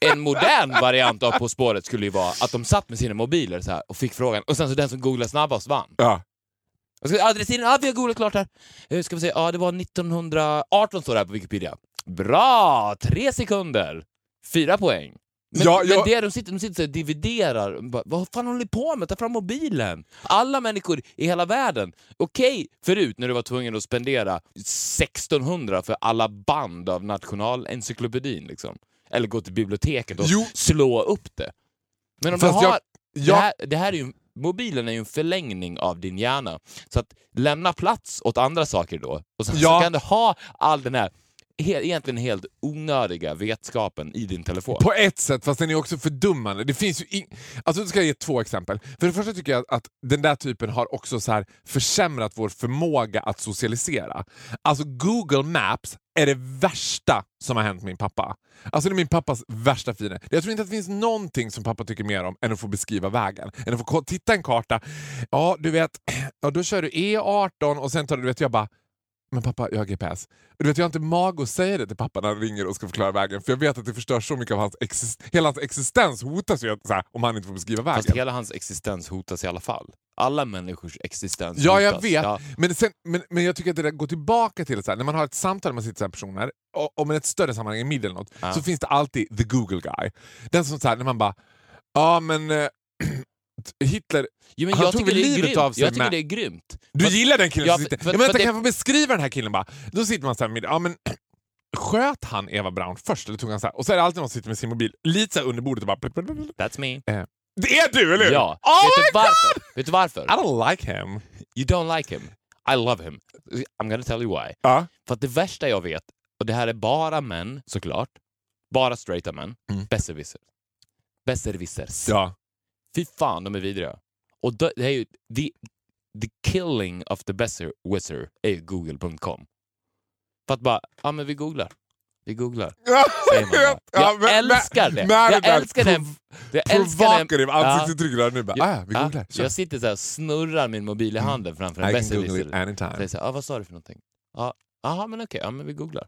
En modern variant av På spåret skulle ju vara att de satt med sina mobiler så och fick frågan och sen så den som googlade snabbast vann. Ja. Jag ska, adressiren, ja vi har googlat klart här. Eh, Ska vi se, ja det var 1918 står det här på Wikipedia. Bra! Tre sekunder! Fyra poäng. Men, Ja, men jag- det de sitter, de sitter och dividerar. Bara, Vad fan håller ni på med? Ta fram mobilen! Alla människor i hela världen. Okej, förut när du var tvungen att spendera 1600 för alla band av nationalencyklopedin liksom. Eller gå till biblioteket och Jo. slå upp det. Men om Fast du jag- har... jag- Det, här, det här är ju, mobilen är ju en förlängning av din hjärna. Så att lämna plats åt andra saker då. Och sen Ja. så kan du ha all den här he, egentligen helt onödiga vetskapen i din telefon. På ett sätt, fast den är också fördummande. Det finns ju in... alltså, ska jag ge två exempel. För det första tycker jag att den där typen har också så här försämrat vår förmåga att socialisera. Alltså Google Maps är det värsta som har hänt min pappa. Alltså det är min pappas värsta fiende. Jag tror inte att det finns någonting som pappa tycker mer om än att få beskriva vägen. Än att få titta en karta. Ja, du vet, ja, då kör du E18 och sen tar du, du vet, jag bara men pappa, jag har GPS. Du vet, jag har inte mag att säga det till pappa när han ringer och ska förklara vägen. För jag vet att det förstör så mycket av hans exist- hela hans existens hotas ju så här, om han inte får beskriva vägen. Fast hela hans existens hotas i alla fall. Alla människors existens Ja, jag vet. Ja. Men, sen, men, men jag tycker att det där går tillbaka till så här, när man har ett samtal med här personer, med ett större sammanhang, en middag eller något, Ja. så finns det alltid the Google guy. Den som så här, när man bara, ja men eh, Hitler, Jo, Han jag tog väl livet grymt. av sig Jag tycker med- det är grymt. du Fast- gillar den killen Ja, som sitter... för- jag men, för kan jag få beskriva den här killen bara? Då sitter man så här med, ja men sköt han Eva Braun först eller tog han så här? Och så är det alltid någon som sitter med sin mobil lite under bordet och bara... That's me. Det är du, eller hur? Ja. Oh Vet my du varför? Vet du varför? I don't like him. You don't like him. I love him. I'm gonna tell you why. Ja. För att det värsta jag vet, och det här är bara män såklart, bara straighta män, Mm. besserwisser. Besserwissers. ja. Fy fan, de är vidriga. Och det är ju, the, the killing of the besserwisser är ju google.com. För att bara, ja men vi googlar. Vi googlar. Säger man bara. Jag älskar det. Jag älskar den. Jag älskar den. Där nu. Bara, ah, vi googlar. Jag sitter så här, snurrar min mobil i handen framför en besserwisser. Säger så här, ah, vad sa du för någonting? Ja, aha, men okej, ja, men vi googlar.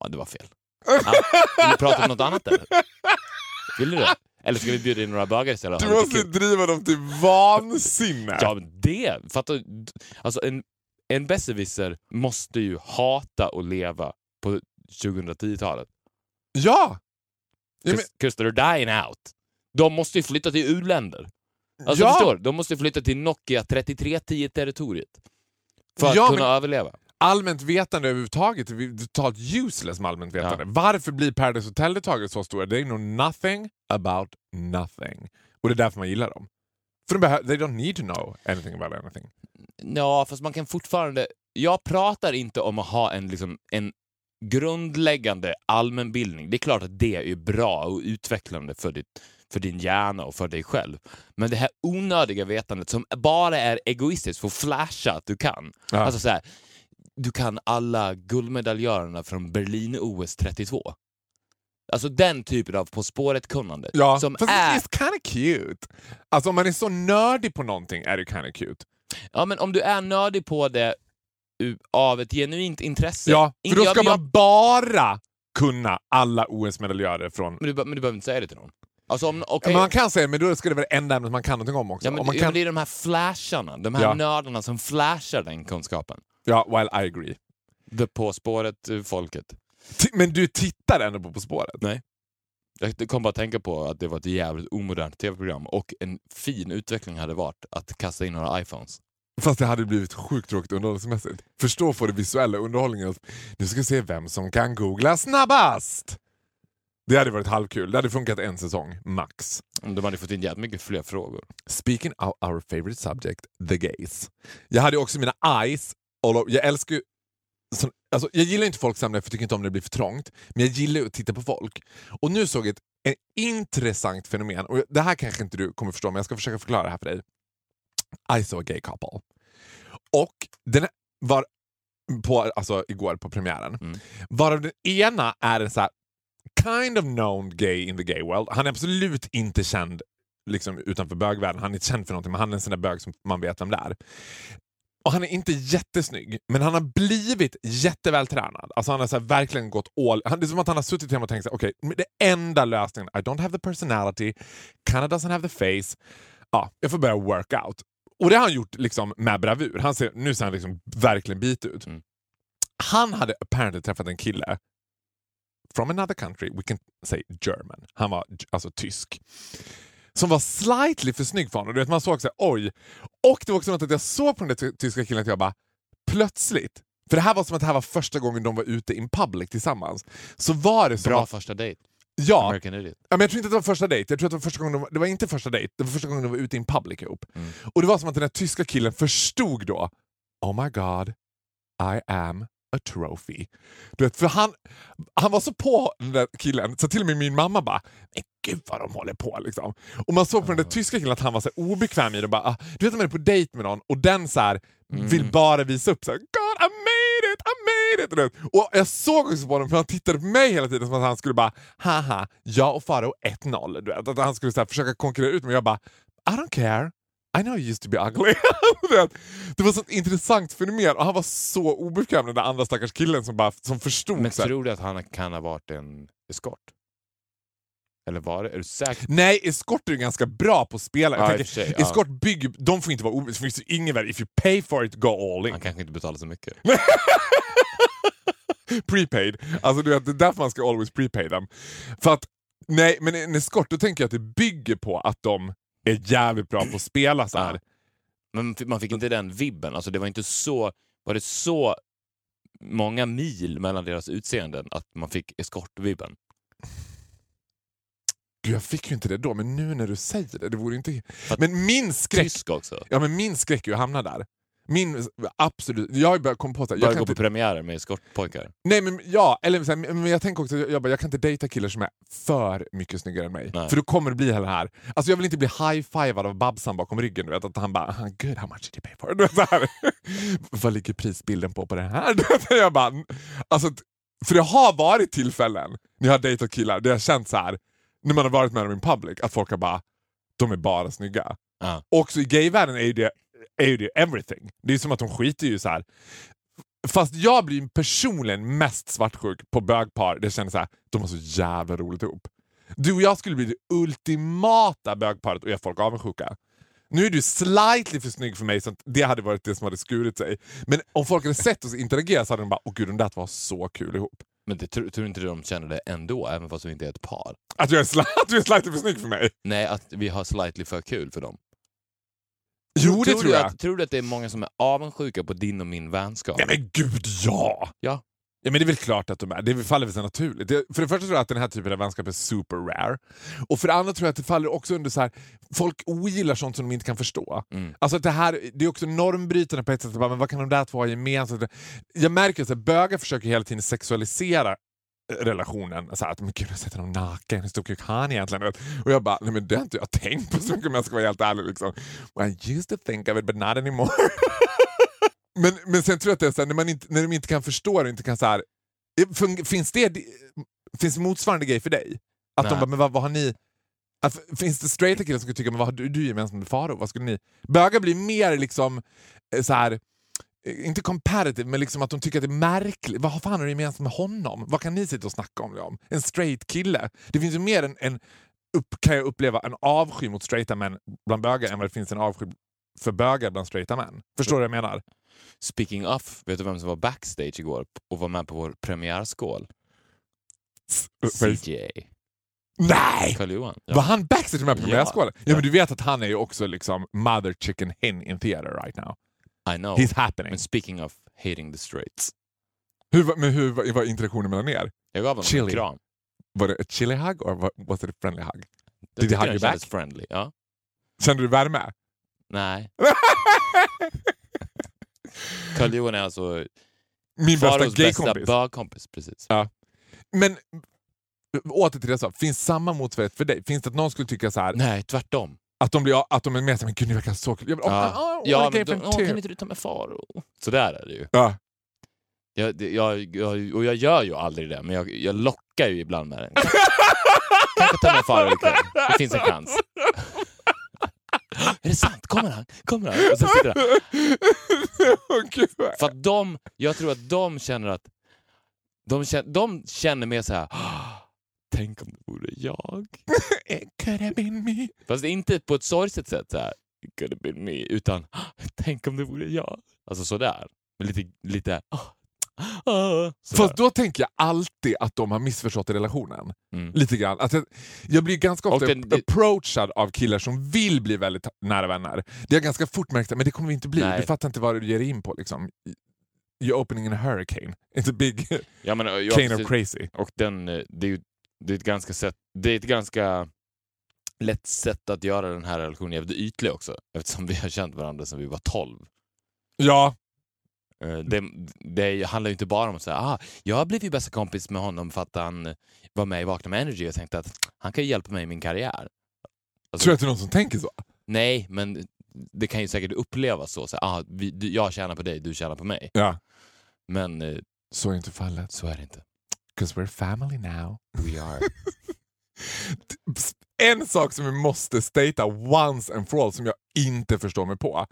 Ja, det var fel. Ja, vill du prata om något annat eller? Vill du det? Eller ska vi bjuda in några bögar istället? Du måste driva dem till vansinne. Ja, men det! Fattar? Alltså en, en besserwisser måste ju hata att leva på 2010-talet. ja. Men- Because they're dying out. De måste ju flytta till u-länder. Alltså Ja. förstår? De måste flytta till Nokia 3310-territoriet. För att Ja, kunna men- överleva. Allmänt vetande överhuvudtaget är totalt useless med allmänt vetande. Varför blir Paradise Hotel-deltagare så stora? They know nothing about nothing. Och det är därför man gillar dem. För de they don't need to know anything about anything. Ja, fast man kan fortfarande... Jag pratar inte om att ha en, liksom, en grundläggande allmänbildning. Det är klart att det är bra och utvecklande för ditt för din hjärna och för dig själv. Men det här onödiga vetandet som bara är egoistiskt för att flasha att du kan. Ja. Alltså så här, du kan alla guldmedaljörerna från Berlin-OS 32. Alltså den typen av På spåret-kunnande. Ja, som fast är... it's kind of cute. Alltså om man är så nördig på någonting är det kind of cute. Ja, men om du är nördig på det av ett genuint intresse. Ja, för då jag- ska jag- man bara kunna alla OS-medaljörer från... Men du, men du behöver inte säga det till någon. Alltså om, Men Man kan säga men då ska det vara det enda ämnet man kan någonting om också. ja, men, om man kan... det är de här flasharna, de här Ja. nördarna som flashar den kunskapen. Ja, well I agree. The På spåret-folket. Ti- Men du tittar ändå på På spåret? Nej. Jag kom bara att tänka på att det var ett jävligt omodernt tv-program och en fin utveckling hade varit att kasta in några iPhones. Fast det hade blivit sjukt tråkigt underhållningsmässigt. Förstå få det visuella underhållningen. Nu ska vi se vem som kan googla snabbast! Det hade varit halvkul. Det hade funkat en säsong, max. De hade fått in jävligt mycket fler frågor. Speaking of our favorite subject, the gays. Jag hade också mina eyes all. Jag älskar ju... som- Alltså, jag gillar inte folksamlingar för jag tycker inte om när det blir för trångt. Men jag gillar att titta på folk. Och nu såg jag ett, ett intressant fenomen. Och det här kanske inte du kommer förstå, men jag ska försöka förklara det här för dig. I saw a gay couple. Och den var på, alltså igår på premiären. Mm. Varav den ena är en så här kind of known gay in the gay world. Han är absolut inte känd liksom, utanför bögvärlden. Han är inte känd för någonting, men han är en sån där bög som man vet vem det är. Och han är inte jättesnygg, men han har blivit jättevältränad. Alltså han har så verkligen gått all... Han, det är som att han har suttit hemma och tänkt okej, okay, det enda lösningen, I don't have the personality, Canada doesn't have the face, ja, jag får börja work out. Och det har han gjort liksom med bravur. Han ser, nu ser han liksom verkligen bit ut. Mm. Han hade apparently träffat en kille from another country, we can say German. Han var alltså tysk. Som var slightly för snygg för honom. Du vet, man såg så här, oj. Och det var också något att jag såg på den där ty- tyska killen att jag bara, plötsligt, för det här var som att det här var första gången de var ute in public tillsammans. Så var det som Bra att, första dejt. ja, American Idiot. Ja, men jag tror inte att det var första dejt. Jag tror att det var första gången de var, det var inte första dejt, det var första gången de var ute in public ihop. Mm. Och det var som att den här tyska killen förstod då, oh my god, I am a trophy. Du vet, för han, han var så på den där killen så till och med min mamma bara, men gud vad de håller på liksom. Och man såg på den där tyska killen att han var så obekväm i det. Bara, ah, du vet när man är på dejt med någon och den så här, vill bara visa upp så här, God I made it, I made it! Du vet. Och jag såg också på honom för han tittade på mig hela tiden som att han skulle bara, haha, jag och Faro 1-0. Du vet. Att han skulle så här, försöka konkurrera ut mig. Jag bara, I don't care. I know you used to be ugly. Det var ett intressant fenomen och han var så obekväm den där andra stackars killen som, bara, som förstod. Men tror du att han kan ha varit en eskort? Eller var det? Är du säker? Nej, eskorter är ganska bra på att spela. Ja, tänker, sig, ja. Eskort bygger, de får inte vara obekväma. Det finns ju ingen värde. If you pay for it, go all in. Han kanske inte betalar så mycket. prepaid. Alltså du vet, det är därför man ska always prepay dem. För att, nej, men en eskort, då tänker jag att det bygger på att de är jävligt bra på att spela så här. Men man fick inte den vibben. Alltså det var inte så... Var det så många mil mellan deras utseenden att man fick eskortvibben? Gud, jag fick ju inte det då, men nu när du säger det, det vore inte... Men min skräck, Tysk också. ja, men min skräck är ju att hamna där. Min, absolut, jag har på att jag kan gå på inte, premiärer med eskortpojkar. nej men ja, eller så här, men jag tänker också, jag, bara, jag kan inte dejta killar som är för mycket snyggare än mig. Nej. För då kommer det bli hela det här, alltså jag vill inte bli high-fivad av Babsan bakom ryggen, du vet, att han bara "Ah, “good, how much did you pay for?” du vet. Vad ligger prisbilden på på det här? Jag bara, alltså, för det har varit tillfällen när jag har dejtat killar där jag har känt så här när man har varit med dem in public, att folk har bara “de är bara snygga”. Ja. Också i gayvärlden är ju det, är ju det everything. Det är som att de skiter ju så här. Fast jag blir personligen mest svartsjuk på bögpar jag känner så här, de har så jävla roligt ihop. Du och jag skulle bli det ultimata bögparet och göra folk avundsjuka. Nu är du slightly för snygg för mig så det hade varit det som hade skurit sig. Men om folk hade sett oss interagera så hade de bara åh gud de där var så kul ihop. Men det, tror, tror inte de känner det ändå, även fast vi inte är ett par? Att du är, att du är slightly för snygg för mig. Nej, att vi har slightly för kul för dem. Jo det tror du jag. Att, tror du att det är många som är avundsjuka på din och min vänskap? Nej men gud ja! Ja. Ja men det är väl klart att de är. Det faller väl sig naturligt. För det första tror jag att den här typen av vänskap är super rare. Och för det andra tror jag att det faller också under så här. folk ogillar sånt som de inte kan förstå. Mm. Alltså att det här det är också normbrytande på ett sätt. Bara, Men vad kan de där två ha gemensamt? Jag märker att så bögar försöker hela tiden sexualisera relationen. Så här, att men gud, jag sett honom naken, hur stor kuk har han egentligen? Och jag bara, nej men det har inte jag tänkt på så mycket om jag ska vara helt ärlig. Liksom. Well, I used to think of it but not anymore. men, men sen tror jag att det är så här, när, man inte, när de inte kan förstå det, inte kan så här, fun- finns det finns motsvarande grej för dig? Att de Nej. bara, men vad, vad har ni... Att, finns det straighta killar som skulle tycka, men vad har du, du gemensamt med Faro? Vad skulle ni... Bögar blir mer liksom eh, så här eh, inte comparative, men liksom att de tycker att det är märkligt. Vad fan har du gemensamt med honom? Vad kan ni sitta och snacka om om? En straight kille. Det finns ju mer en, en upp, kan jag uppleva, en avsky mot straighta män bland bögar än vad det finns en avsky för bögar bland straighta män. Förstår du vad jag menar? Speaking of, vet du vem som var backstage igår och var med på vår premiärskål? CJ. Nej! Karl-Johan. Var han backstage med på Ja. premiärskålen? Ja. Ja. men du vet att han är ju också liksom mother chicken hen in theater right now. I know. He's happening. Men speaking of hating the straights. Hur, men hur var, interaktionen mellan er? Jag gav honom Chili. en kram. Var det ett chili hug or was it a friendly hug? Jag Did he hug you back? friendly. Ja. Kände du värme? Nej. Karl-Johan är alltså Min bästa Faros bästa gaykompis. bögkompis. Precis. Men åter till det jag sa, finns samma motsvarighet för dig? Finns det att någon skulle tycka så här Nej, tvärtom. Att de, blir, att de är med men gud ni verkar så kul. Jag vill, Ja, oh, oh, ja oh, men gay då, friend åh, kan inte du ta med Faro? Så där är det ju. Ja. Jag, det- jag, jag, och jag gör ju aldrig det, men jag, jag lockar ju ibland med den. Kanske ta med Faro ikväll. Det finns en chans. Är det sant? Kommer han? Kommer han? Och så sitter han. Åh, För att de, jag tror att de känner att de känner, de känner mer så här. "Ah, Tänk om det vore jag. It could have been me. Fast inte på ett sorgset sätt så här. It could have been me. Utan "Ah, tänk om det vore jag. Alltså sådär. Lite, lite sådär. Fast då tänker jag alltid att de har missförstått relationen. Mm. Lite grann. Att jag, blir ganska ofta den- approachad av killar som vill bli väldigt nära vänner. Det är ganska fort märkt men det kommer vi inte bli. Nej. Du fattar inte vad du ger in på. Liksom. You're opening in a hurricane. It's a big Ja, men, cane precis. of crazy. Och den, eh, det är ju det är ett ganska sätt, det är ett ganska lätt sätt att göra den här relationen jävligt ytlig också. Eftersom vi har känt varandra sedan vi var 12. Ja, Eh, Det, det handlar ju inte bara om att säga ah, jag blev ju bästa kompis med honom för att han var med i Vakna med Energy och tänkte att han kan hjälpa mig i min karriär. Alltså, tror du att det är någon som tänker så? Nej, men det kan ju säkert upplevas så. så ah, vi, jag tjänar på dig, du tjänar på mig. Ja. Men eh, Så är inte fallet. så är det inte. 'Cause we're family now. We are. En sak som vi måste stata once and for all som jag inte förstår mig på.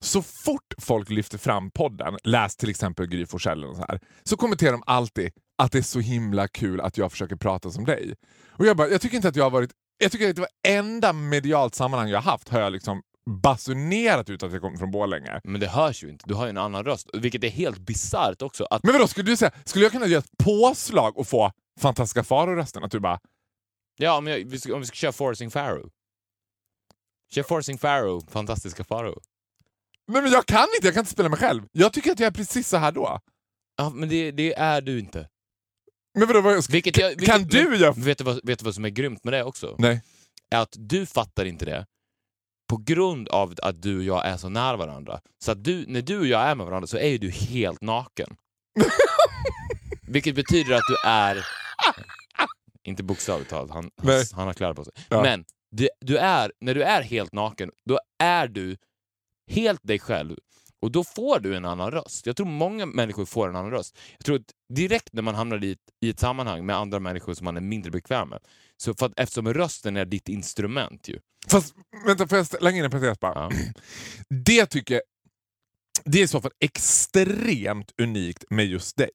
Så fort folk lyfter fram podden, läs till exempel Gry Forssell och så här, så kommenterar de alltid att det är så himla kul att jag försöker prata som dig. Och jag, bara, jag tycker inte att jag har varit... Jag tycker att det var enda medialt sammanhang jag haft har jag liksom basunerat ut att jag kommer från Borlänge. Men det hörs ju inte. Du har ju en annan röst. Vilket är helt bisarrt också. Att Men vadå, skulle du säga, skulle jag kunna göra ett påslag och få fantastiska Faro-rösten? Att du bara, Ja, om, jag, om vi ska köra Forcing Pharaoh. Kör Forcing Pharaoh, fantastiska Pharaoh. nej men jag kan inte, jag kan inte spela mig själv. Jag tycker att jag är precis så här då. Ja, men det, det är du inte. Men vadå, vad, Vilket jag, vilket, kan du men, göra... Vet du, vad, vet du vad som är grymt med det också? Nej. Är att du fattar inte det på grund av att du och jag är så nära varandra. Så att du, när du och jag är med varandra så är ju du helt naken. Vilket betyder att du är... Inte bokstavligt talat, han, han, han har kläder på sig. Ja. Men du, du är, när du är helt naken, då är du helt dig själv. Och då får du en annan röst. Jag tror många människor får en annan röst. Jag tror att direkt när man hamnar i ett, i ett sammanhang med andra människor som man är mindre bekväm med, så för att, eftersom rösten är ditt instrument ju. Fast vänta, får jag slänga in en parentes bara? Ja. Det tycker jag, det är i så fall extremt unikt med just dig.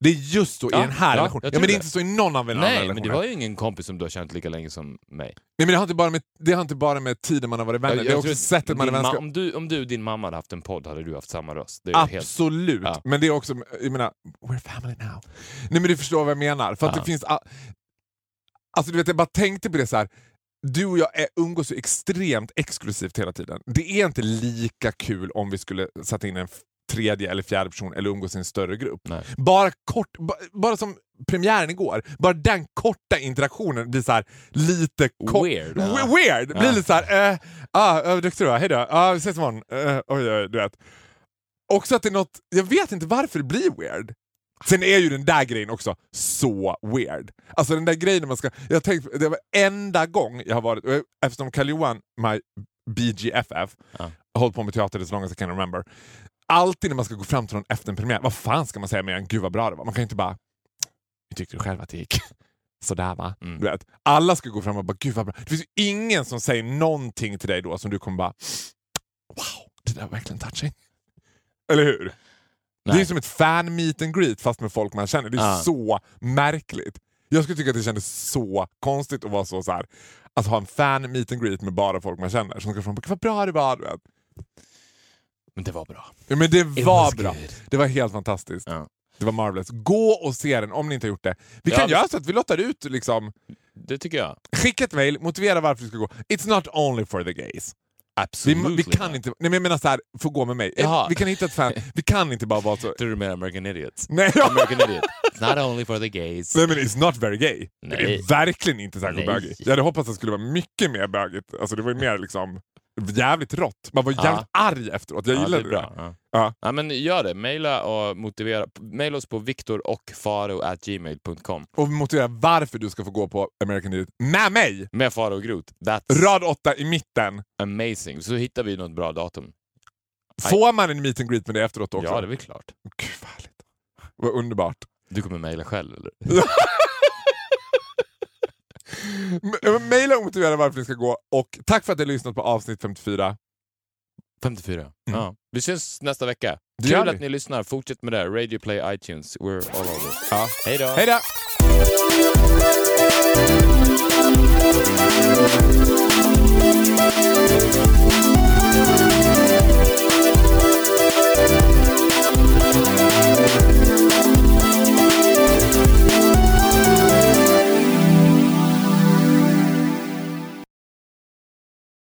Det är just så Ja, i den här ja, relationen. jag Ja, men det är det. inte så i någon av mina andra Nej, relationer. men du har ju ingen kompis som du har känt lika länge som mig. Nej, men det har, inte bara med, det har inte bara med tiden man har varit vänner, Jag- det är jag också sättet man är vänskap. om, du, om du och din mamma hade haft en podd hade du haft samma röst. Det helt... Absolut, Ja. men det är också, jag menar, we're family now. Nej men du förstår vad jag menar. För det finns, alltså du vet jag bara tänkte på det så här. du och jag är, umgås ju extremt exklusivt hela tiden. Det är inte lika kul om vi skulle sätta in en tredje eller fjärde person eller umgås i en större grupp. Nej. Bara kort, ba, bara som premiären igår, bara den korta interaktionen blir så här lite Weird, We- ja. Weird! Blir Ja. lite såhär, eh, ah, duktig du var, hejdå, ah, vi ses imorgon. Eh, oj, oj, du vet. Också att det är något, jag vet inte varför det blir weird. Sen är ju den där grejen också så weird. Alltså den där grejen man ska... Jag tänkt, det var enda gång jag har varit... Eftersom Karl Johan, my BGFF, Ja. har hållit på med teater long as I can remember. Alltid när man ska gå fram till någon efter en premiär, vad fan ska man säga mer än gud vad bra det var? Man kan ju inte bara... Hur tyckte du själv att det gick? Sådär va? Mm. Du vet, alla ska gå fram och bara gud vad bra. Det finns ju ingen som säger någonting till dig då som du kommer bara wow, det där var verkligen touching. Eller hur? Det är Nej. som ett fan meet and greet fast med folk man känner. Det är Ja. så märkligt. Jag skulle tycka att det kändes så konstigt att vara så, så här, att ha en fan meet and greet med bara folk man känner. Som ska bara, vad bra det var. vet. Men det var bra. Ja, men det It var bra. good. Det var helt fantastiskt. Ja. Det var marvelous. Gå och se den om ni inte har gjort det. Vi Ja, kan men- göra så att vi lottar ut liksom, Det tycker jag. Skicka ett mail, motivera varför du ska gå. It's not only for the gays. Vi, Absolut. vi kan inte, nej men jag menar så här, få gå med mig. Jaha. Vi kan hitta ett fan, vi kan inte bara vara så... Tror du menar American Idiots? Nej. American Idiot. It's not only for the gays. Nej men it's not very gay. Det Nej. är verkligen inte särskilt bögigt. Jag hade hoppats att det skulle vara mycket mer bögigt. Alltså det var ju mer liksom jävligt rått. Man var Ja. jävligt arg efteråt. Jag Ja, det gillade det. bra. Ja. Ja. Ja, men gör det. Maila och motivera. Maila oss på viktorochfaro.gmail.com Och motivera varför du ska få gå på American Idiot med mig. med Faro och Groth. That's Rad åtta i mitten. amazing. Så hittar vi något bra datum. Får man en meet and greet med det efteråt också? Ja, det är väl klart. Gud vad härligt. Vad underbart. Du kommer mejla själv eller? Maila motivera varför ni ska gå. Och tack för att ni har lyssnat på avsnitt 54. 54. Ja. Vi syns nästa vecka. Mm. Det Kul att ni lyssnar. Fortsätt med det. Radio Play, iTunes. We're all over. Ja. Hej då! Hej då! Thank